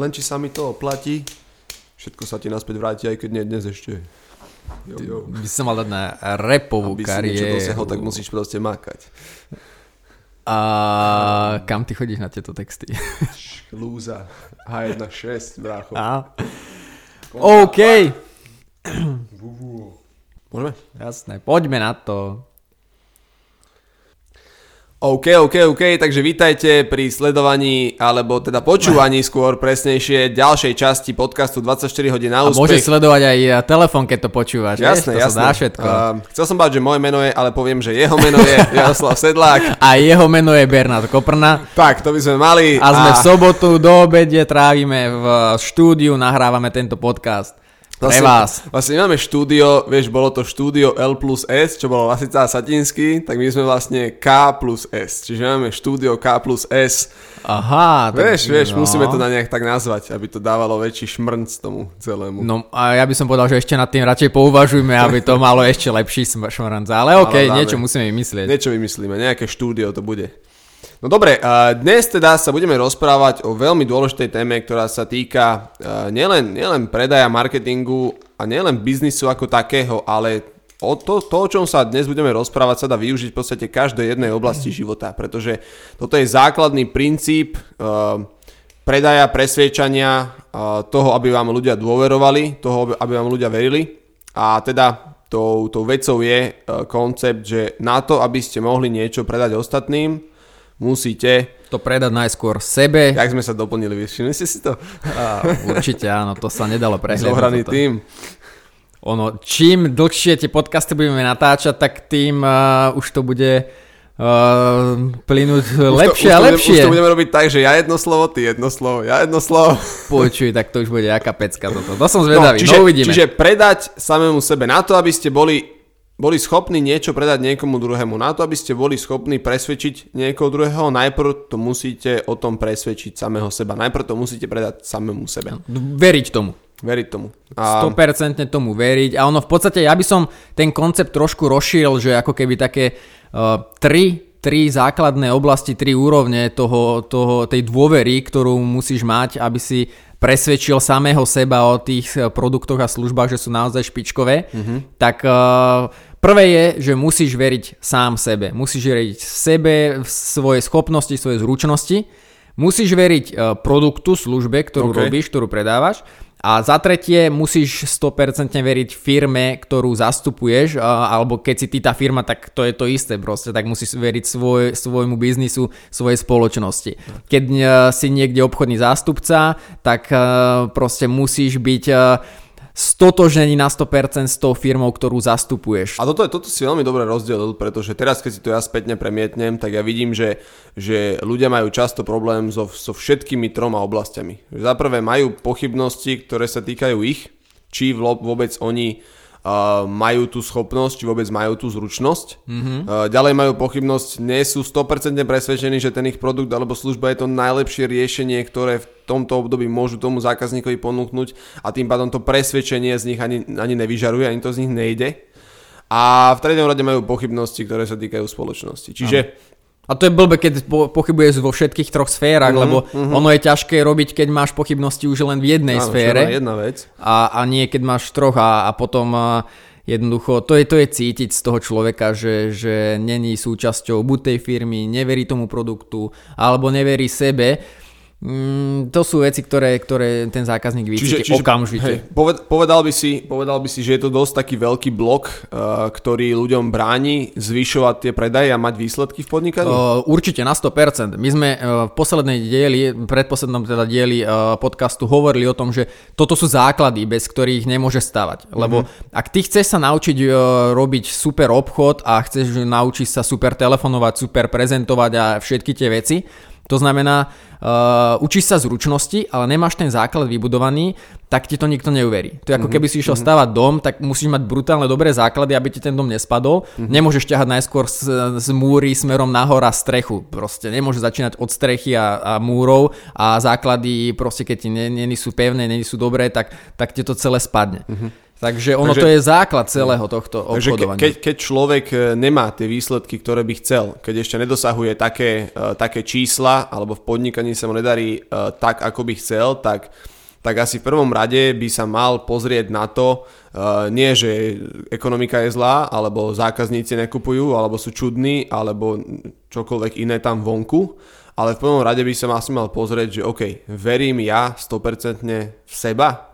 len či sa mi to oplatí, všetko sa ti naspäť vráti, aj keď nie dnes ešte. Jo, jo. By som mal dať na repovú Aby kariéru. si niečo dosiahol, tak musíš proste makať. A kam ty chodíš na tieto texty? Lúza. H1.6, brácho. A? OK. Môžeme? Jasné, poďme na to. OK, OK, OK, takže vítajte pri sledovaní, alebo teda počúvaní skôr presnejšie ďalšej časti podcastu 24 hodín na A úspech. môžeš sledovať aj telefón, keď to počúvaš. Jasné, vieš? to jasné. sa dá všetko. Uh, chcel som bať, že moje meno je, ale poviem, že jeho meno je Jaroslav Sedlák. A jeho meno je Bernard Koprna. Tak, to by sme mali. A sme v sobotu do obede trávime v štúdiu, nahrávame tento podcast. Pre Vlastne- vás. Vlastne máme štúdio, vieš, bolo to štúdio L plus S, čo bolo Lasica a Satinsky, tak my sme vlastne K plus S. Čiže máme štúdio K plus S. Aha. tak- Vieš, vieš, no. musíme to na nejak tak nazvať, aby to dávalo väčší šmrnc tomu celému. No a ja by som povedal, že ešte nad tým radšej pouvažujme, aby to malo ešte lepší šmrnc. Ale OK, Ale dáme. niečo musíme vymyslieť. Niečo vymyslíme, nejaké štúdio to bude. No dobre, dnes teda sa budeme rozprávať o veľmi dôležitej téme, ktorá sa týka a, nielen, nielen predaja, marketingu a nielen biznisu ako takého, ale o to, to, o čom sa dnes budeme rozprávať, sa dá využiť v podstate každej jednej oblasti života, pretože toto je základný princíp a, predaja, presviečania, a, toho, aby vám ľudia dôverovali, toho, aby vám ľudia verili. A teda tou, tou vecou je e, koncept, že na to, aby ste mohli niečo predať ostatným, musíte, To predať najskôr sebe. jak sme sa doplnili, všimli ste si to? A určite áno, to sa nedalo prehľadať. Zohraný toto. tým. Ono, čím dlhšie tie podcasty budeme natáčať, tak tým uh, už to bude uh, plynúť lepšie už to, a už lepšie. To, už to budeme robiť tak, že ja jedno slovo, ty jedno slovo, ja jedno slovo. Počuj, tak to už bude aká pecka toto. To som zvedavý, no, čiže, uvidíme. čiže predať samému sebe na to, aby ste boli boli schopní niečo predať niekomu druhému. Na to, aby ste boli schopní presvedčiť niekoho druhého, najprv to musíte o tom presvedčiť samého seba. Najprv to musíte predať samému sebe. Veriť tomu. Veriť tomu. A 100% tomu veriť. A ono v podstate, ja by som ten koncept trošku rozšíril, že ako keby také uh, tri, tri základné oblasti, tri úrovne toho, toho, tej dôvery, ktorú musíš mať, aby si presvedčil samého seba o tých eh, produktoch a službách, že sú naozaj špičkové, mm-hmm. tak uh, prvé je, že musíš veriť sám sebe. Musíš veriť sebe, v svoje schopnosti, svoje zručnosti. Musíš veriť uh, produktu, službe, ktorú OK. robíš, ktorú predávaš. A za tretie musíš 100% veriť firme, ktorú zastupuješ, a- alebo keď si ty tá firma, tak to je to isté proste, tak musíš veriť svoj, svojmu biznisu, svojej spoločnosti. Keď e, si niekde obchodný zástupca, tak e, proste musíš byť stotožený na 100% s tou firmou, ktorú zastupuješ. A toto, toto si veľmi dobre rozdelil, pretože teraz, keď si to ja spätne premietnem, tak ja vidím, že, že ľudia majú často problém so, so všetkými troma oblastiami. Za prvé majú pochybnosti, ktoré sa týkajú ich, či vôbec oni uh, majú tú schopnosť, či vôbec majú tú zručnosť. Mm-hmm. Uh, ďalej majú pochybnosť, nie sú 100% presvedčení, že ten ich produkt alebo služba je to najlepšie riešenie, ktoré v tomto období môžu tomu zákazníkovi ponúknuť a tým pádom to presvedčenie z nich ani, ani nevyžaruje, ani to z nich nejde. A v treťom rade majú pochybnosti, ktoré sa týkajú spoločnosti. Čiže A to je blbe, keď po, pochybuješ vo všetkých troch sférach, Mhm, lebo ono je ťažké robiť, keď máš pochybnosti už len v jednej áno, sfére. je jedna vec. a, a nie keď máš troch a, a potom a jednoducho, to je, to je cítiť z toho človeka, že, že není súčasťou buď tej firmy, neverí tomu produktu, alebo neverí sebe. Mm, to sú veci, ktoré, ktoré ten zákazník vycíti okamžite. Hej, poved, povedal, by si, povedal by si, že je to dosť taký veľký blok, uh, ktorý ľuďom bráni zvyšovať tie predaje a mať výsledky v podnikaní? Uh, určite na 100%. My sme uh, v poslednej dieli, predposlednom teda dieli uh, podcastu hovorili o tom, že toto sú základy, bez ktorých nemôže stavať. Lebo ak ty chceš sa naučiť uh, robiť super obchod a chceš naučiť sa super telefonovať, super prezentovať a všetky tie veci, to znamená, uh, učíš sa zručnosti, ale nemáš ten základ vybudovaný, tak ti to nikto neuverí. To je ako keby si išiel stavať dom, tak musíš mať brutálne dobré základy, aby ti ten dom nespadol. Nemôžeš ťahať najskôr z, z múry smerom nahor a strechu. Proste nemôžeš začínať od strechy a, a múrov a základy proste keď ti nie sú pevné, nie sú dobré, tak, tak ti to celé spadne. Takže ono Takže, to je základ celého tohto obchodovania. Ke, keď, človek e, nemá tie výsledky, ktoré by chcel, keď ešte nedosahuje také, uh, také čísla, alebo v podnikaní sa mu nedarí uh, tak, ako by chcel, tak, tak asi v prvom rade by sa mal pozrieť na to, uh, nie že ekonomika je zlá, alebo zákazníci nekupujú, alebo sú čudní, alebo čokoľvek iné tam vonku, ale v prvom rade by sa asi mal pozrieť, že OK, verím ja 100% v seba,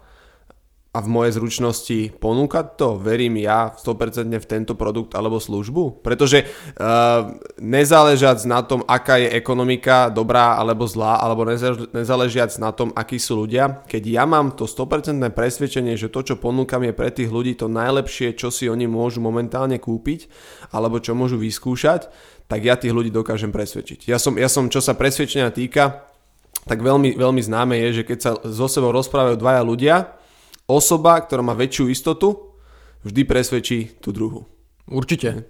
a v mojej zručnosti ponúkať to? Verím ja 100% v tento produkt alebo službu? Pretože uh, nezáležiac na tom, aká je ekonomika, dobrá alebo zlá, alebo nezáležiac na tom, akí sú ľudia, keď ja mám to 100% presvedčenie, že to, čo ponúkam, je pre tých ľudí to najlepšie, čo si oni môžu momentálne kúpiť, alebo čo môžu vyskúšať, tak ja tých ľudí dokážem presvedčiť. Ja som, ja som čo sa presvedčenia týka, tak veľmi, veľmi známe je, že keď sa so sebou rozprávajú dvaja ľudia, osoba, ktorá má väčšiu istotu, vždy presvedčí tú druhu. Určite.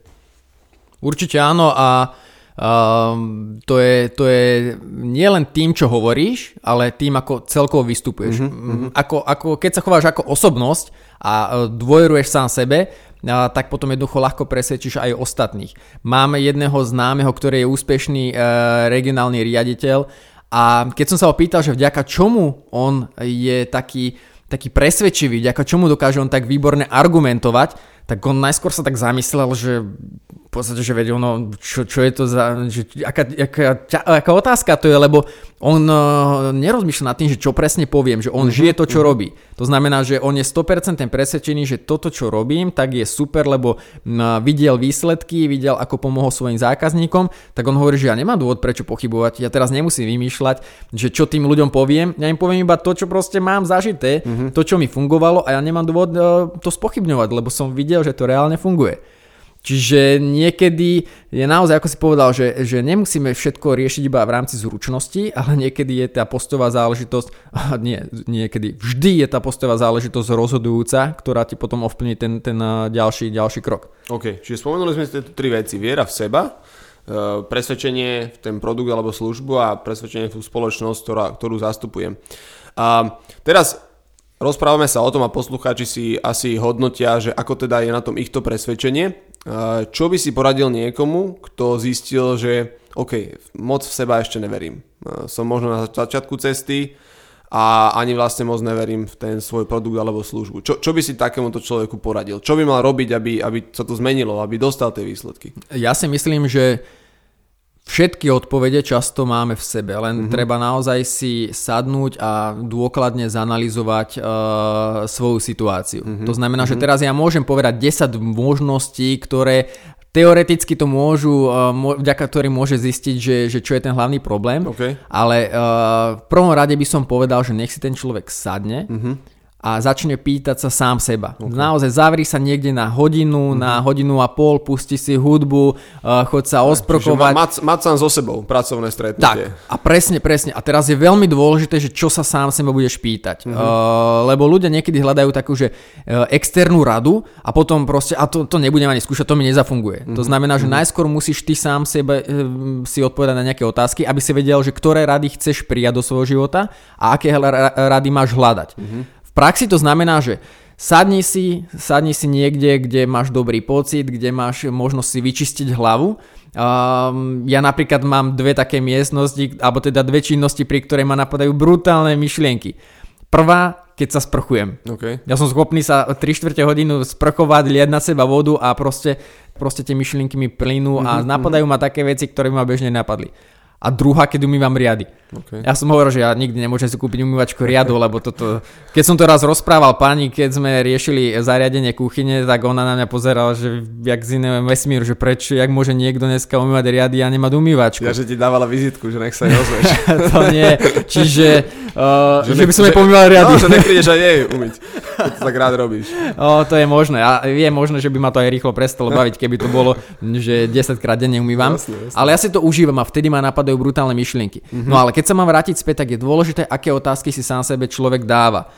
Určite áno a Um, to, je, to je nielen tým, čo hovoríš, ale tým, ako celkovo vystupuješ. Mm-hmm. Ako, ako, keď sa chováš ako osobnosť a e, dôveruješ sám sebe, a, tak potom jednoducho ľahko presvedčíš aj ostatných. Máme jedného známeho, ktorý je úspešný e, regionálny riaditeľ a keď som sa ho pýtal, že vďaka čomu on je taký taký presvedčivý, vďaka čomu dokáže on tak výborne argumentovať, tak on najskôr sa tak zamyslel, že podstate, že veď ono, čo, čo je to za, že, aká, aká, aká otázka to je, lebo on uh, nerozmýšľa nad tým, že čo presne poviem, že on uh-huh, žije to, čo uh-huh. robí. To znamená, že on je 100% presvedčený, že toto, čo robím, tak je super, lebo uh, videl výsledky, videl, ako pomohol svojim zákazníkom, tak on hovorí, že ja nemám dôvod prečo pochybovať, ja teraz nemusím vymýšľať, že čo tým ľuďom poviem, ja im poviem iba to, čo proste mám zažité, uh-huh. to, čo mi fungovalo a ja nemám dôvod uh, to spochybňovať, lebo som videl, že to reálne funguje. Čiže niekedy je naozaj, ako si povedal, že, že nemusíme všetko riešiť iba v rámci zručnosti, ale niekedy je tá postová záležitosť, nie, niekedy, vždy je tá postová záležitosť rozhodujúca, ktorá ti potom ovplyvní ten, ten ďalší, ďalší krok. OK, čiže spomenuli sme tieto tri veci. Viera v seba, e, presvedčenie v ten produkt alebo službu a presvedčenie v tú spoločnosť, ktorá, ktorú zastupujem. A teraz Rozprávame sa o tom a poslucháči si asi hodnotia, že ako teda je na tom ich to presvedčenie. Čo by si poradil niekomu, kto zistil, že OK, moc v seba ešte neverím. Som možno na začiatku cesty a ani vlastne moc neverím v ten svoj produkt alebo službu. Čo, čo by si takémuto človeku poradil? Čo by mal robiť, aby, aby sa to zmenilo, aby dostal tie výsledky? Ja si myslím, že Všetky odpovede často máme v sebe, len mm-hmm. treba naozaj si sadnúť a dôkladne zanalizovať uh, svoju situáciu. Mm-hmm. To znamená, mm-hmm. že teraz ja môžem povedať 10 možností, ktoré teoreticky to môžu, uh, vďaka ktorým môže zistiť, že, že čo je ten hlavný problém, okay. ale uh, v prvom rade by som povedal, že nech si ten človek sadne, mm-hmm a začne pýtať sa sám seba. Okay. Naozaj zavri sa niekde na hodinu, mm-hmm. na hodinu a pol, pusti si hudbu, uh, chod sa osprokovať. Mať, mať sám so sebou pracovné stretnutie. Tak, a presne, presne. A teraz je veľmi dôležité, že čo sa sám seba budeš pýtať. Mm-hmm. Uh, lebo ľudia niekedy hľadajú takú, že uh, externú radu a potom proste, a to, to nebudem ani skúšať, to mi nezafunguje. Mm-hmm. To znamená, že mm-hmm. najskôr musíš ty sám sebe uh, si odpovedať na nejaké otázky, aby si vedel, že ktoré rady chceš prijať do svojho života a aké rady máš hľadať. Mm-hmm praxi to znamená, že sadni si, sadni si niekde, kde máš dobrý pocit, kde máš možnosť si vyčistiť hlavu. Um, ja napríklad mám dve také miestnosti, alebo teda dve činnosti, pri ktorej ma napadajú brutálne myšlienky. Prvá, keď sa sprchujem. Okay. Ja som schopný sa 3 čtvrte hodinu sprchovať, liať na seba vodu a proste, proste tie myšlienky mi plynú mm-hmm, a mhm, napadajú mm-hmm. ma také veci, ktoré ma bežne napadli a druhá, keď umývam riady. Okay. Ja som hovoril, že ja nikdy nemôžem si kúpiť umývačku riadu, lebo toto... Keď som to raz rozprával pani, keď sme riešili zariadenie kuchyne, tak ona na mňa pozerala, že jak z iného vesmíru, že prečo, jak môže niekto dneska umývať riady a nemať umývačku. Ja, že ti dávala vizitku, že nech sa rozveš. to nie, čiže... Uh, že, že by som jej pomýval riady. No, že neprídeš aj jej umyť. To tak rád robíš. O, to je možné. A je možné, že by ma to aj rýchlo prestalo baviť, keby to bolo, že 10 krát denne umývam. Jasne, jasne. Ale ja si to užívam a vtedy ma napadajú brutálne myšlienky. Mm-hmm. No ale keď sa mám vrátiť späť, tak je dôležité, aké otázky si sám sebe človek dáva.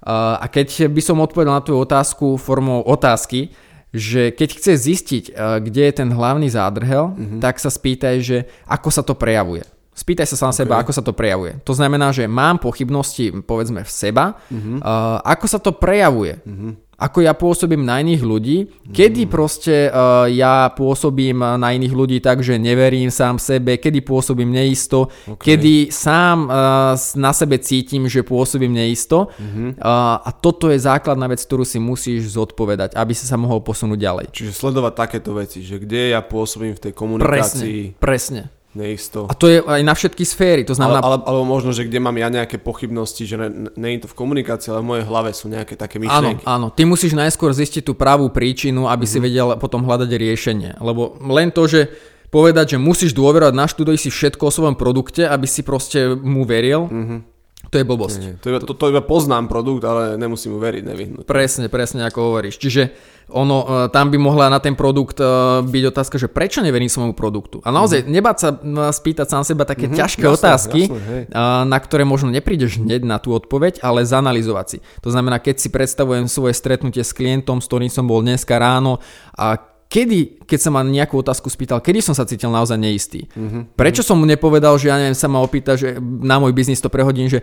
Uh, a keď by som odpovedal na tú otázku formou otázky, že keď chce zistiť, uh, kde je ten hlavný zádrhel, mm-hmm. tak sa spýtaj, že ako sa to prejavuje. Spýtaj sa sám okay. seba, ako sa to prejavuje. To znamená, že mám pochybnosti, povedzme, v seba. Uh-huh. Uh, ako sa to prejavuje? Uh-huh. ako ja pôsobím na iných ľudí, kedy proste uh, ja pôsobím na iných ľudí tak, že neverím sám sebe, kedy pôsobím neisto, okay. kedy sám uh, na sebe cítim, že pôsobím neisto uh-huh. uh, a toto je základná vec, ktorú si musíš zodpovedať, aby si sa mohol posunúť ďalej. Čiže sledovať takéto veci, že kde ja pôsobím v tej komunikácii. Presne, presne neisto. A to je aj na všetky sféry, to znamená... Ale, ale, alebo možno, že kde mám ja nejaké pochybnosti, že ne, nie je to v komunikácii, ale v mojej hlave sú nejaké také myšlienky. Áno, áno. Ty musíš najskôr zistiť tú pravú príčinu, aby mm-hmm. si mhm. vedel potom hľadať riešenie. Lebo len to, že povedať, že musíš dôverovať, naštuduj si všetko o svojom produkte, aby si proste mu veril, mm-hmm to je blbosť. Nie, to, iba, to, to iba poznám produkt, ale nemusím mu veriť nevyhnúť. Presne, presne ako hovoríš. Čiže ono, e, tam by mohla na ten produkt e, byť otázka, že prečo neverím svojmu produktu. A naozaj, mm-hmm. nebáť sa spýtať sám seba také mm-hmm, ťažké jasné, otázky, jasné, na ktoré možno neprídeš hneď na tú odpoveď, ale zanalizovať si. To znamená, keď si predstavujem svoje stretnutie s klientom, s ktorým som bol dneska ráno a kedy, keď sa ma nejakú otázku spýtal, kedy som sa cítil naozaj neistý. Mm-hmm. Prečo som mu nepovedal, že ja neviem, sa ma opýta, že na môj biznis to prehodím, že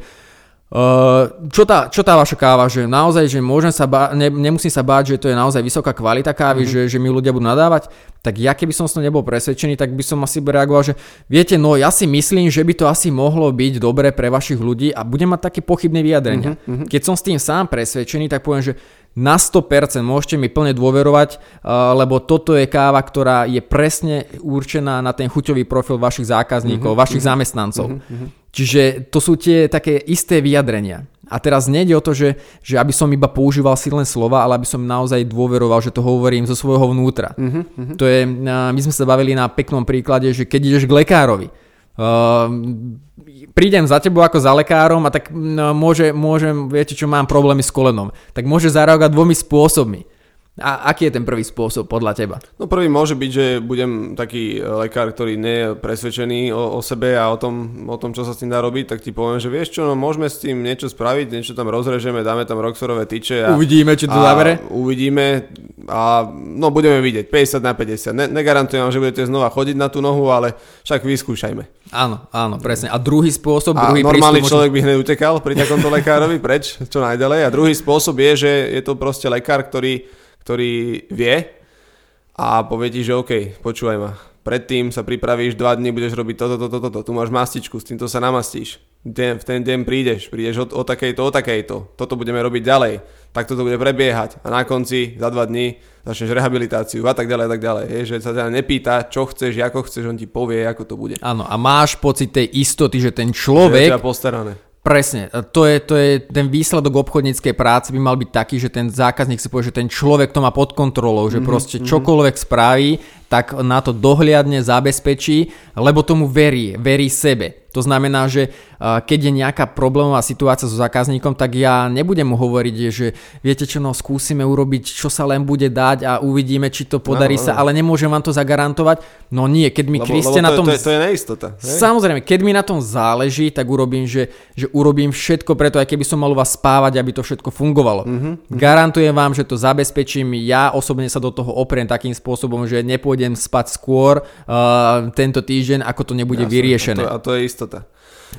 Uh, čo, tá, čo tá vaša káva, že naozaj, že môžem sa bá, ne, nemusím sa báť, že to je naozaj vysoká kvalita kávy, mm-hmm. že, že mi ľudia budú nadávať, tak ja keby som s tom nebol presvedčený, tak by som asi reagoval, že viete, no ja si myslím, že by to asi mohlo byť dobre pre vašich ľudí a budem mať také pochybné vyjadrenia. Mm-hmm. Keď som s tým sám presvedčený, tak poviem, že na 100% môžete mi plne dôverovať, lebo toto je káva, ktorá je presne určená na ten chuťový profil vašich zákazníkov, mm-hmm. vašich mm-hmm. zamestnancov. Mm-hmm. Čiže to sú tie také isté vyjadrenia. A teraz nejde o to, že, že aby som iba používal silné slova, ale aby som naozaj dôveroval, že to hovorím zo svojho vnútra. Mm-hmm. To je, my sme sa bavili na peknom príklade, že keď ideš k lekárovi, uh, prídem za tebou ako za lekárom a tak no, môže, môžem, viete čo, mám problémy s kolenom. Tak môže zareagovať dvomi spôsobmi. A aký je ten prvý spôsob podľa teba? No prvý môže byť, že budem taký lekár, ktorý nie je presvedčený o, o sebe a o tom, o tom, čo sa s tým dá robiť, tak ti poviem, že vieš čo, no môžeme s tým niečo spraviť, niečo tam rozrežeme, dáme tam roxorové tyče. A, uvidíme, či to zabere. Uvidíme a no budeme vidieť, 50 na 50. Ne, negarantujem že budete znova chodiť na tú nohu, ale však vyskúšajme. Áno, áno, presne. A druhý spôsob, a druhý normálny prístup... človek by hneď utekal pri takomto lekárovi preč, čo najďalej. A druhý spôsob je, že je to proste lekár, ktorý ktorý vie a povie ti, že OK, počúvaj ma, predtým sa pripravíš, dva dní budeš robiť toto, toto, toto, tu máš mastičku, s týmto sa namastíš. Den, v ten deň prídeš, prídeš o, o takejto, o takejto, toto budeme robiť ďalej, tak toto bude prebiehať a na konci za dva dní začneš rehabilitáciu a tak ďalej a tak ďalej. Je, že sa teda nepýta, čo chceš, ako chceš, on ti povie, ako to bude. Áno, a máš pocit tej istoty, že ten človek... Že je postarané Presne, to je, to je ten výsledok obchodníckej práce by mal byť taký, že ten zákazník si povie, že ten človek to má pod kontrolou, že mm-hmm, proste mhm. čokoľvek spraví, tak na to dohliadne zabezpečí, lebo tomu verí, verí sebe. To znamená, že keď je nejaká problémová situácia so zákazníkom, tak ja nebudem mu hovoriť, že viete čo, no skúsime urobiť, čo sa len bude dať a uvidíme, či to podarí no, sa, ale nemôžem vám to zagarantovať. No nie, keď mi Kriste na tom... To je, to je neistota. Hej? Samozrejme, keď mi na tom záleží, tak urobím, že, že urobím všetko preto, aj keby som mal vás spávať, aby to všetko fungovalo. Mm-hmm. Garantujem vám, že to zabezpečím, ja osobne sa do toho opriem takým spôsobom, že nepôjdem spať skôr uh, tento týždeň, ako to nebude Jasne, vyriešené. A to, a to je istota.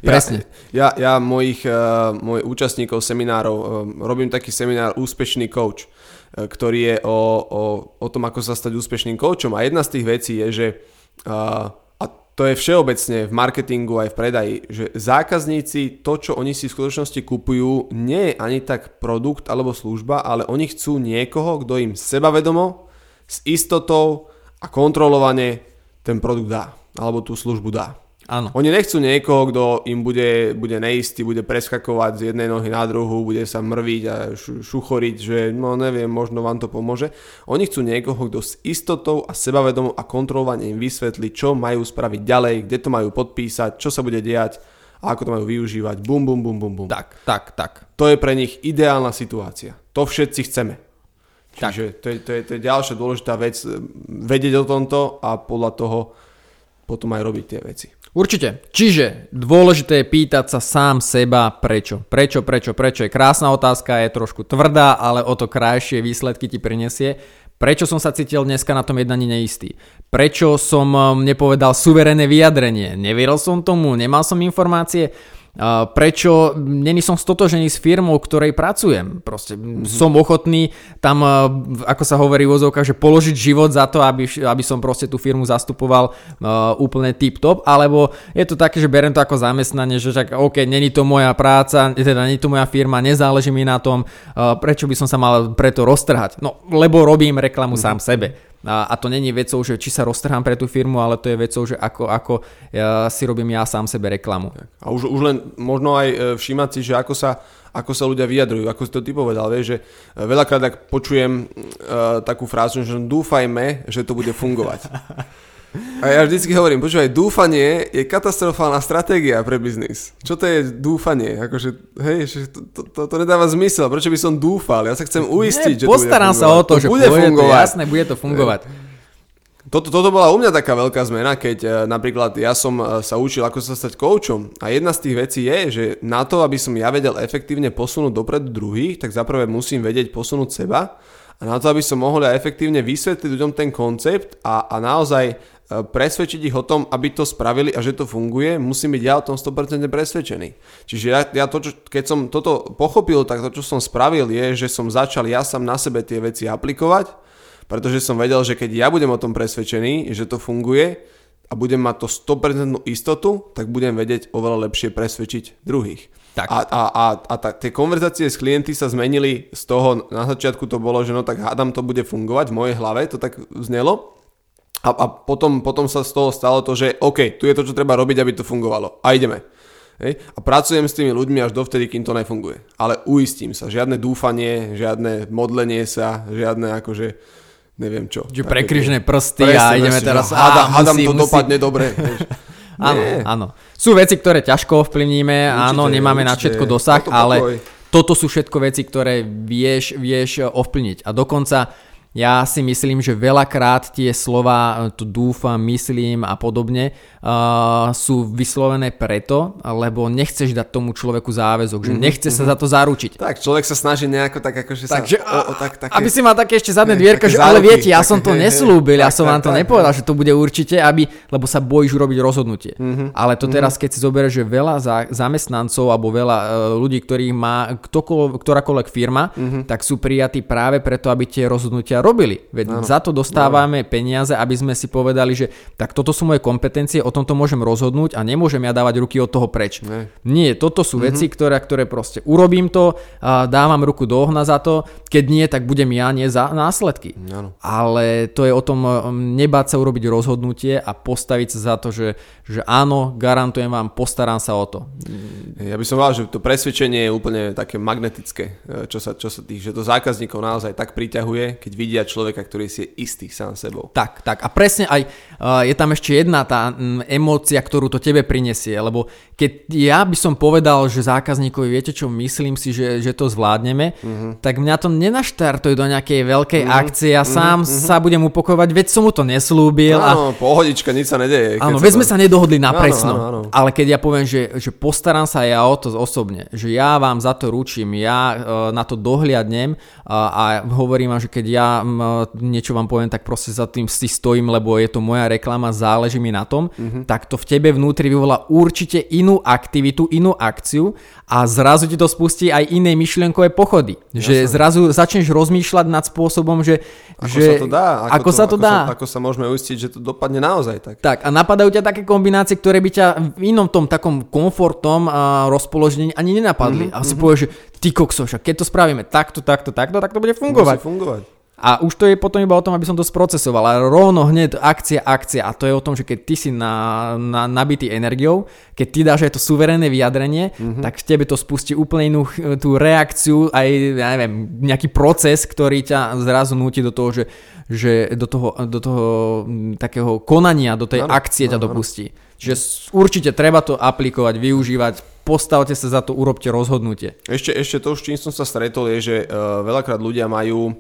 Presne. Ja, ja, ja mojich, uh, mojich účastníkov seminárov uh, robím taký seminár Úspešný coach, uh, ktorý je o, o, o tom, ako sa stať úspešným coachom. A jedna z tých vecí je, že a to je všeobecne v marketingu aj v predaji, že zákazníci to, čo oni si v skutočnosti kupujú, nie je ani tak produkt alebo služba, ale oni chcú niekoho, kto im sebavedomo, s istotou a kontrolovane ten produkt dá, alebo tú službu dá. Áno. Oni nechcú niekoho, kto im bude, bude neistý, bude preskakovať z jednej nohy na druhú, bude sa mrviť a šuchoriť, že no neviem, možno vám to pomôže. Oni chcú niekoho, kto s istotou a sebavedomou a kontrolovane im vysvetlí, čo majú spraviť ďalej, kde to majú podpísať, čo sa bude diať a ako to majú využívať. Bum, bum, bum, bum, bum. Tak, tak, tak. To je pre nich ideálna situácia. To všetci chceme. Čiže to je, to, je, to je ďalšia dôležitá vec, eh, vedieť o tomto a podľa toho potom aj robiť tie veci. Určite. Čiže dôležité je pýtať sa sám seba prečo. Prečo, prečo, prečo je krásna otázka, je trošku tvrdá, ale o to krajšie výsledky ti prinesie. Prečo som sa cítil dneska na tom jednaní neistý? Prečo som eh, nepovedal suverénne vyjadrenie? Neveril som tomu, nemal som informácie? Prečo není som stotožený s firmou, ktorej pracujem. Proste mm-hmm. som ochotný tam, ako sa hovorí v ozovkách, že položiť život za to, aby, aby som proste tú firmu zastupoval uh, úplne tip-top, alebo je to také, že berem to ako zamestnanie, že však OK, není to moja práca, teda není to moja firma, nezáleží mi na tom, uh, prečo by som sa mal preto roztrhať. No, lebo robím reklamu mm-hmm. sám sebe. A, a to není vecou, že či sa roztrhám pre tú firmu, ale to je vecou, že ako, ako ja si robím ja sám sebe reklamu. A už, už len možno aj e, všímať si, že ako sa, ako sa ľudia vyjadrujú, ako si to ty povedal, vieš, že e, veľakrát tak počujem uh, takú frázu, že dúfajme, že to bude fungovať. A ja vždycky hovorím, počúvaj, dúfanie je katastrofálna stratégia pre biznis. Čo to je dúfanie? Akože, hej, to, to, to, to nedáva zmysel. Prečo by som dúfal? Ja sa chcem uistiť, Nie, že Postarám to sa o to, to že bude fungovať. To, jasné, bude to fungovať. Toto, toto bola u mňa taká veľká zmena, keď uh, napríklad ja som uh, sa učil, ako sa stať koučom. A jedna z tých vecí je, že na to, aby som ja vedel efektívne posunúť dopredu druhých, tak zaprvé musím vedieť posunúť seba. A na to, aby som mohol ja efektívne vysvetliť ľuďom ten koncept a, a naozaj E, presvedčiť ich o tom, aby to spravili a že to funguje, musím byť ja o tom 100% presvedčený. Čiže ja, ja to, čo, keď som toto pochopil, tak to, čo som spravil, je, že som začal ja sám na sebe tie veci aplikovať, pretože som vedel, že keď ja budem o tom presvedčený, že to funguje a budem mať to 100% istotu, tak budem vedieť oveľa lepšie presvedčiť druhých. Tak. A, a, a, a ta, tie konverzácie s klienty sa zmenili z toho, na začiatku to bolo, že no tak hádam to bude fungovať, v mojej hlave to tak znelo, a, a potom, potom sa z toho stalo to, že OK, tu je to, čo treba robiť, aby to fungovalo. A ideme. Hej? A pracujem s tými ľuďmi až dovtedy, kým to nefunguje. Ale uistím sa, žiadne dúfanie, žiadne modlenie sa, žiadne akože neviem čo. Že prekryžné prsty presne, a ideme presne, teraz... Hádam, hádam to musí. dopadne dobre. áno, áno. Sú veci, ktoré ťažko ovplyvníme, určite, áno, nemáme určite. na všetko dosah, to ale toto sú všetko veci, ktoré vieš, vieš ovplyvniť. A dokonca ja si myslím, že veľakrát tie slova tu dúfam, myslím a podobne uh, sú vyslovené preto, lebo nechceš dať tomu človeku záväzok, že mhm, nechce mm-hmm. sa za to zaručiť. Tak, človek sa snaží nejako tak akože tak, sa... Že, o, o, tak, také, aby si mal také ešte zadné dvierka, že záruky, ale viete, ja som to neslúbil, ja som tak, vám to tak, nepovedal, tak. že to bude určite, aby, lebo sa bojíš urobiť rozhodnutie. Mm-hmm. Ale to teraz, keď si zoberieš, že veľa za, zamestnancov alebo veľa uh, ľudí, ktorých má ktorákoľvek firma, mm-hmm. tak sú prijatí práve preto, aby tie rozhodnutia robili. Veď ano. za to dostávame ano. peniaze, aby sme si povedali, že tak toto sú moje kompetencie, o tomto môžem rozhodnúť a nemôžem ja dávať ruky od toho preč. Ne. Nie, toto sú mm-hmm. veci, ktoré, ktoré proste urobím to, dávam ruku do ohna za to, keď nie, tak budem ja nie za následky. Ano. Ale to je o tom nebáť sa urobiť rozhodnutie a postaviť sa za to, že, že áno, garantujem vám, postarám sa o to. Ja by som povedal, že to presvedčenie je úplne také magnetické, e, čo sa, čo sa tých, že to zákazníkov naozaj tak priťahuje, keď vidia človek človeka, ktorý si je istý sám sebou. Tak, tak. A presne aj uh, je tam ešte jedna tá um, emócia, ktorú to tebe prinesie, lebo keď ja by som povedal, že zákazníkovi, viete čo, myslím si, že, že to zvládneme, uh-huh. tak mňa to nenaštartuje do nejakej veľkej uh-huh. akcie a uh-huh. sám uh-huh. sa budem upokojovať, veď som mu to neslúbil. Áno, a... pohodička, nič sa nedeje. Áno, veď to... sme sa nedohodli na presno. Ale keď ja poviem, že, že postaram sa ja o to osobne, že ja vám za to ručím, ja uh, na to dohliadnem uh, a hovorím vám, že keď ja niečo vám poviem, tak proste za tým si stojím, lebo je to moja reklama, záleží mi na tom, mm-hmm. tak to v tebe vnútri vyvolá určite inú aktivitu, inú akciu a zrazu ti to spustí aj iné myšlienkové pochody. Jasne. Že zrazu začneš rozmýšľať nad spôsobom, že... Ako že, sa to dá. Ako, ako to, sa to ako dá. Sa, ako sa môžeme uistiť, že to dopadne naozaj tak. Tak a napadajú ťa také kombinácie, ktoré by ťa v inom tom takom komfortom a rozpoložení ani nenapadli. Mm-hmm. A si mm-hmm. povieš, že ty kokso, však keď to spravíme takto, takto, takto, tak to bude fungovať. Musí fungovať. A už to je potom iba o tom, aby som to sprocesoval. A rovno hneď akcia, akcia. A to je o tom, že keď ty si na, na, nabitý energiou, keď ty dáš aj to suverénne vyjadrenie, mm-hmm. tak v tebe to spustí úplne inú tú reakciu, aj ja neviem, nejaký proces, ktorý ťa zrazu núti do toho, že, že do toho, do toho takého konania, do tej ano, akcie ťa dopustí. Čiže určite treba to aplikovať, využívať, postavte sa za to, urobte rozhodnutie. Ešte, ešte to, s čím som sa stretol, je, že uh, veľakrát ľudia majú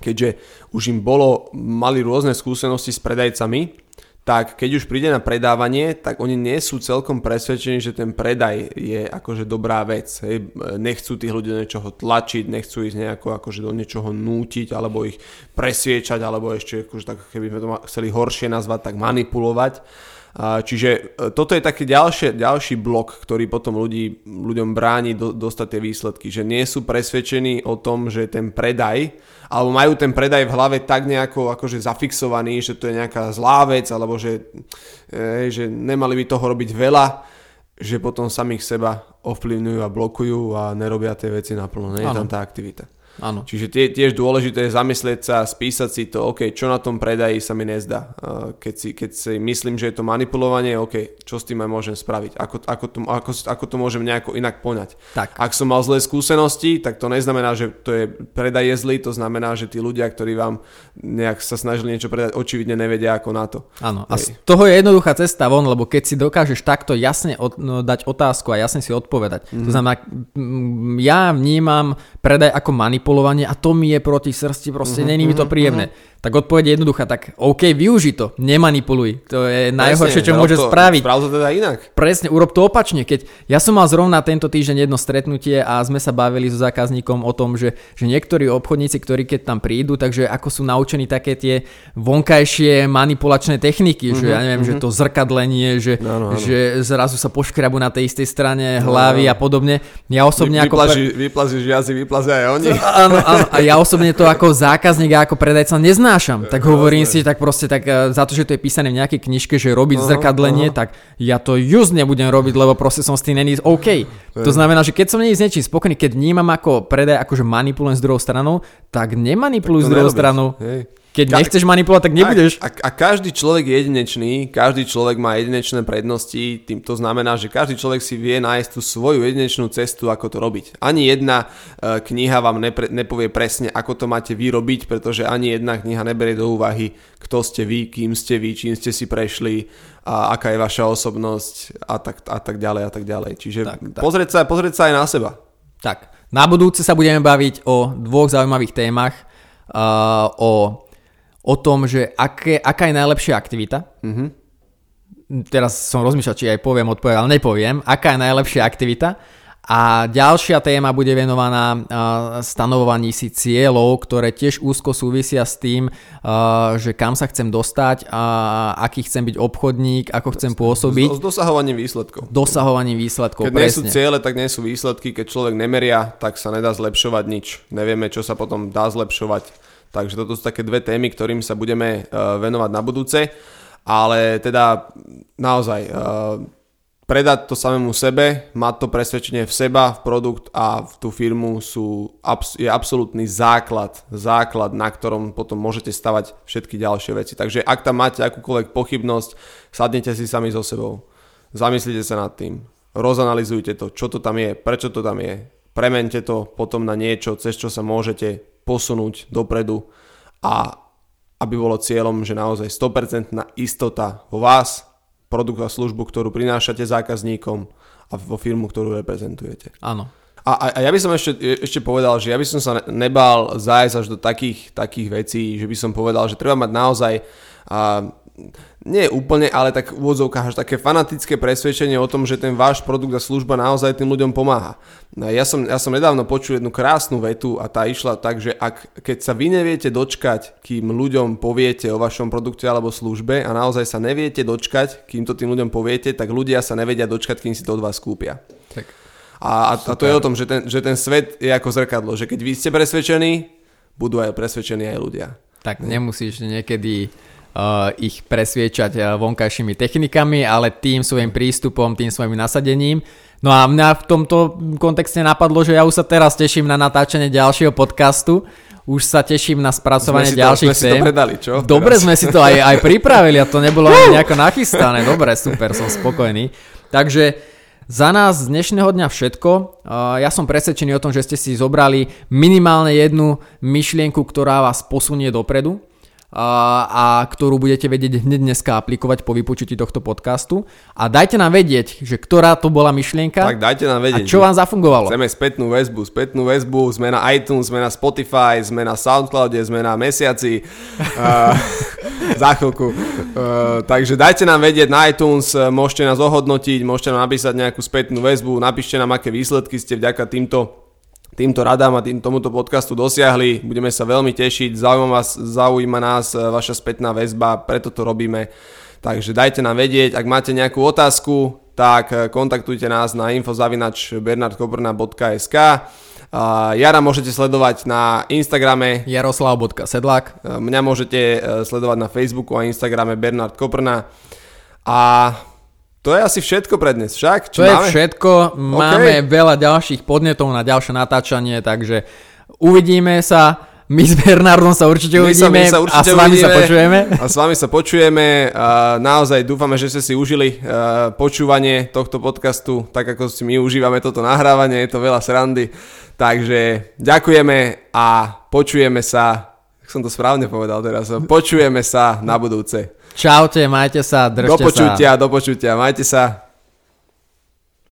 keďže už im bolo, mali rôzne skúsenosti s predajcami, tak keď už príde na predávanie, tak oni nie sú celkom presvedčení, že ten predaj je akože dobrá vec. Hej. Nechcú tých ľudí do niečoho tlačiť, nechcú ísť nejako akože do niečoho nútiť, alebo ich presviečať, alebo ešte akože tak, keby sme to chceli horšie nazvať, tak manipulovať. Čiže e, toto je taký ďalšie, ďalší blok, ktorý potom ľudí, ľuďom bráni do, dostať tie výsledky, že nie sú presvedčení o tom, že ten predaj, alebo majú ten predaj v hlave tak nejako akože zafixovaný, že to je nejaká zlá vec, alebo že, e, že nemali by toho robiť veľa, že potom samých seba ovplyvňujú a blokujú a nerobia tie veci naplno. Nie je tam tá aktivita. Áno. Čiže tie, tiež dôležité je zamyslieť sa, spísať si to, OK, čo na tom predaji sa mi nezdá. Keď si, keď si myslím, že je to manipulovanie, OK, čo s tým aj môžem spraviť, ako, ako, to, ako, ako to môžem nejako inak poňať. Tak. Ak som mal zlé skúsenosti, tak to neznamená, že to je predaj je zlý, to znamená, že tí ľudia, ktorí vám nejak sa snažili niečo predať, očividne nevedia ako na to. Áno, a z toho je jednoduchá cesta von, lebo keď si dokážeš takto jasne od, no, dať otázku a jasne si odpovedať, mm-hmm. to znamená, ja vnímam predaj ako manipulovanie, manipulovanie a to mi je proti srsti, proste uh-huh, není mi to mhm, príjemné. Uh-huh. Tak odpoveď je jednoduchá, tak OK, využi to, nemanipuluj. To je najhoršie, čo môže spraviť. Sprav to teda inak. Presne, urob to opačne. Keď ja som mal zrovna tento týždeň jedno stretnutie a sme sa bavili so zákazníkom o tom, že, že niektorí obchodníci, ktorí keď tam prídu, takže ako sú naučení také tie vonkajšie manipulačné techniky, uh-huh, že ja neviem, uh-huh. že to zrkadlenie, že, no, no, no. že zrazu sa poškrabu na tej istej strane hlavy no, no. a podobne. Ja osobne Vy, ako... Vyplažíš jazyk, vyplazia aj oni. Áno, áno, a ja osobne to ako zákazník a ako predajca neznám neznášam. Tak hovorím si, tak proste tak e, za to, že to je písané v nejakej knižke, že robiť uh-huh, zrkadlenie, uh-huh. tak ja to just nebudem robiť, lebo proste som s tým není OK. To znamená, že keď som není s niečím spokojný, keď vnímam ako predaj, akože manipulujem s druhou stranou, tak nemanipuluj s druhou stranou. Hej. Keď Ka- nechceš manipulovať, tak nebudeš. A, a, a každý človek je jedinečný, každý človek má jedinečné prednosti, tým to znamená, že každý človek si vie nájsť tú svoju jedinečnú cestu, ako to robiť. Ani jedna uh, kniha vám nepre, nepovie presne, ako to máte vyrobiť, pretože ani jedna kniha neberie do úvahy, kto ste vy, kým ste vy, čím ste si prešli, a aká je vaša osobnosť a tak, a tak ďalej a tak ďalej. Čiže tak, tak. Pozrieť, sa, pozrieť sa aj na seba. Tak, na budúce sa budeme baviť o dvoch zaujímavých témach. Uh, o o tom, že aké, aká je najlepšia aktivita. Mm-hmm. Teraz som rozmýšľal, či aj poviem odpoveď, ale nepoviem. Aká je najlepšia aktivita. A ďalšia téma bude venovaná stanovovaní si cieľov, ktoré tiež úzko súvisia s tým, že kam sa chcem dostať, a aký chcem byť obchodník, ako chcem pôsobiť. S dosahovaním výsledkov. Dosahovaním výsledkov, Keď presne. nie sú ciele, tak nie sú výsledky. Keď človek nemeria, tak sa nedá zlepšovať nič. Nevieme, čo sa potom dá zlepšovať Takže toto sú také dve témy, ktorým sa budeme uh, venovať na budúce. Ale teda naozaj uh, predať to samému sebe, mať to presvedčenie v seba, v produkt a v tú firmu sú, je absolútny základ, základ, na ktorom potom môžete stavať všetky ďalšie veci. Takže ak tam máte akúkoľvek pochybnosť, sadnite si sami so sebou, zamyslite sa nad tým, rozanalizujte to, čo to tam je, prečo to tam je, premente to potom na niečo, cez čo sa môžete posunúť dopredu a aby bolo cieľom, že naozaj 100% istota vo vás, produkt a službu, ktorú prinášate zákazníkom a vo firmu, ktorú reprezentujete. Áno. A, a ja by som ešte, ešte povedal, že ja by som sa nebal zájsť až do takých, takých vecí, že by som povedal, že treba mať naozaj a, nie úplne, ale tak v úvodzovkách až také fanatické presvedčenie o tom, že ten váš produkt a služba naozaj tým ľuďom pomáha. No ja som, ja som nedávno počul jednu krásnu vetu a tá išla tak, že ak, keď sa vy neviete dočkať, kým ľuďom poviete o vašom produkte alebo službe a naozaj sa neviete dočkať, kým to tým ľuďom poviete, tak ľudia sa nevedia dočkať, kým si to od vás kúpia. Tak. A, a, a to je o tom, že ten, že ten svet je ako zrkadlo, že keď vy ste presvedčení, budú aj presvedčení aj ľudia. Tak nemusíš niekedy ich presviečať uh, vonkajšími technikami, ale tým svojim prístupom, tým svojim nasadením. No a mňa v tomto kontexte napadlo, že ja už sa teraz teším na natáčanie ďalšieho podcastu. Už sa teším na spracovanie sme ďalších to, sme tém. Si to predali, čo? Dobre teraz. sme si to aj, aj pripravili a to nebolo nejako nachystané. Dobre, super, som spokojný. Takže za nás z dnešného dňa všetko. Ja som presvedčený o tom, že ste si zobrali minimálne jednu myšlienku, ktorá vás posunie dopredu a ktorú budete vedieť hneď dneska aplikovať po vypočutí tohto podcastu. A dajte nám vedieť, že ktorá to bola myšlienka. Tak dajte nám vedieť. A čo vám zafungovalo? Chceme spätnnú väzbu, spätnú väzbu, sme na iTunes, sme na Spotify, sme na Soundcloude, sme na Mesiaci. uh, za chvíľku. Uh, takže dajte nám vedieť na iTunes, môžete nás ohodnotiť, môžete nám napísať nejakú spätnú väzbu, napíšte nám, aké výsledky ste vďaka týmto týmto radám a tým, tomuto podcastu dosiahli. Budeme sa veľmi tešiť, zaujíma, vás, zaujíma nás e, vaša spätná väzba, preto to robíme. Takže dajte nám vedieť, ak máte nejakú otázku, tak eh, kontaktujte nás na info.bernardkobrna.sk Jara môžete sledovať na Instagrame. Jaroslav.sedlak eh, Mňa môžete sledovať na Facebooku a Instagrame Bernard Koprna. A to je asi všetko pre dnes, však? Čo to máme? je všetko, máme okay. veľa ďalších podnetov na ďalšie natáčanie, takže uvidíme sa. My s Bernardom sa určite my uvidíme sa, my sa určite a s vami uvidíme, sa počujeme. A s vami sa počujeme. A naozaj dúfame, že ste si užili počúvanie tohto podcastu, tak ako si my užívame toto nahrávanie, je to veľa srandy. Takže ďakujeme a počujeme sa, ak som to správne povedal teraz, počujeme sa na budúce. Čaute, majte sa, držte do počutia, sa. Do počutia, majte sa.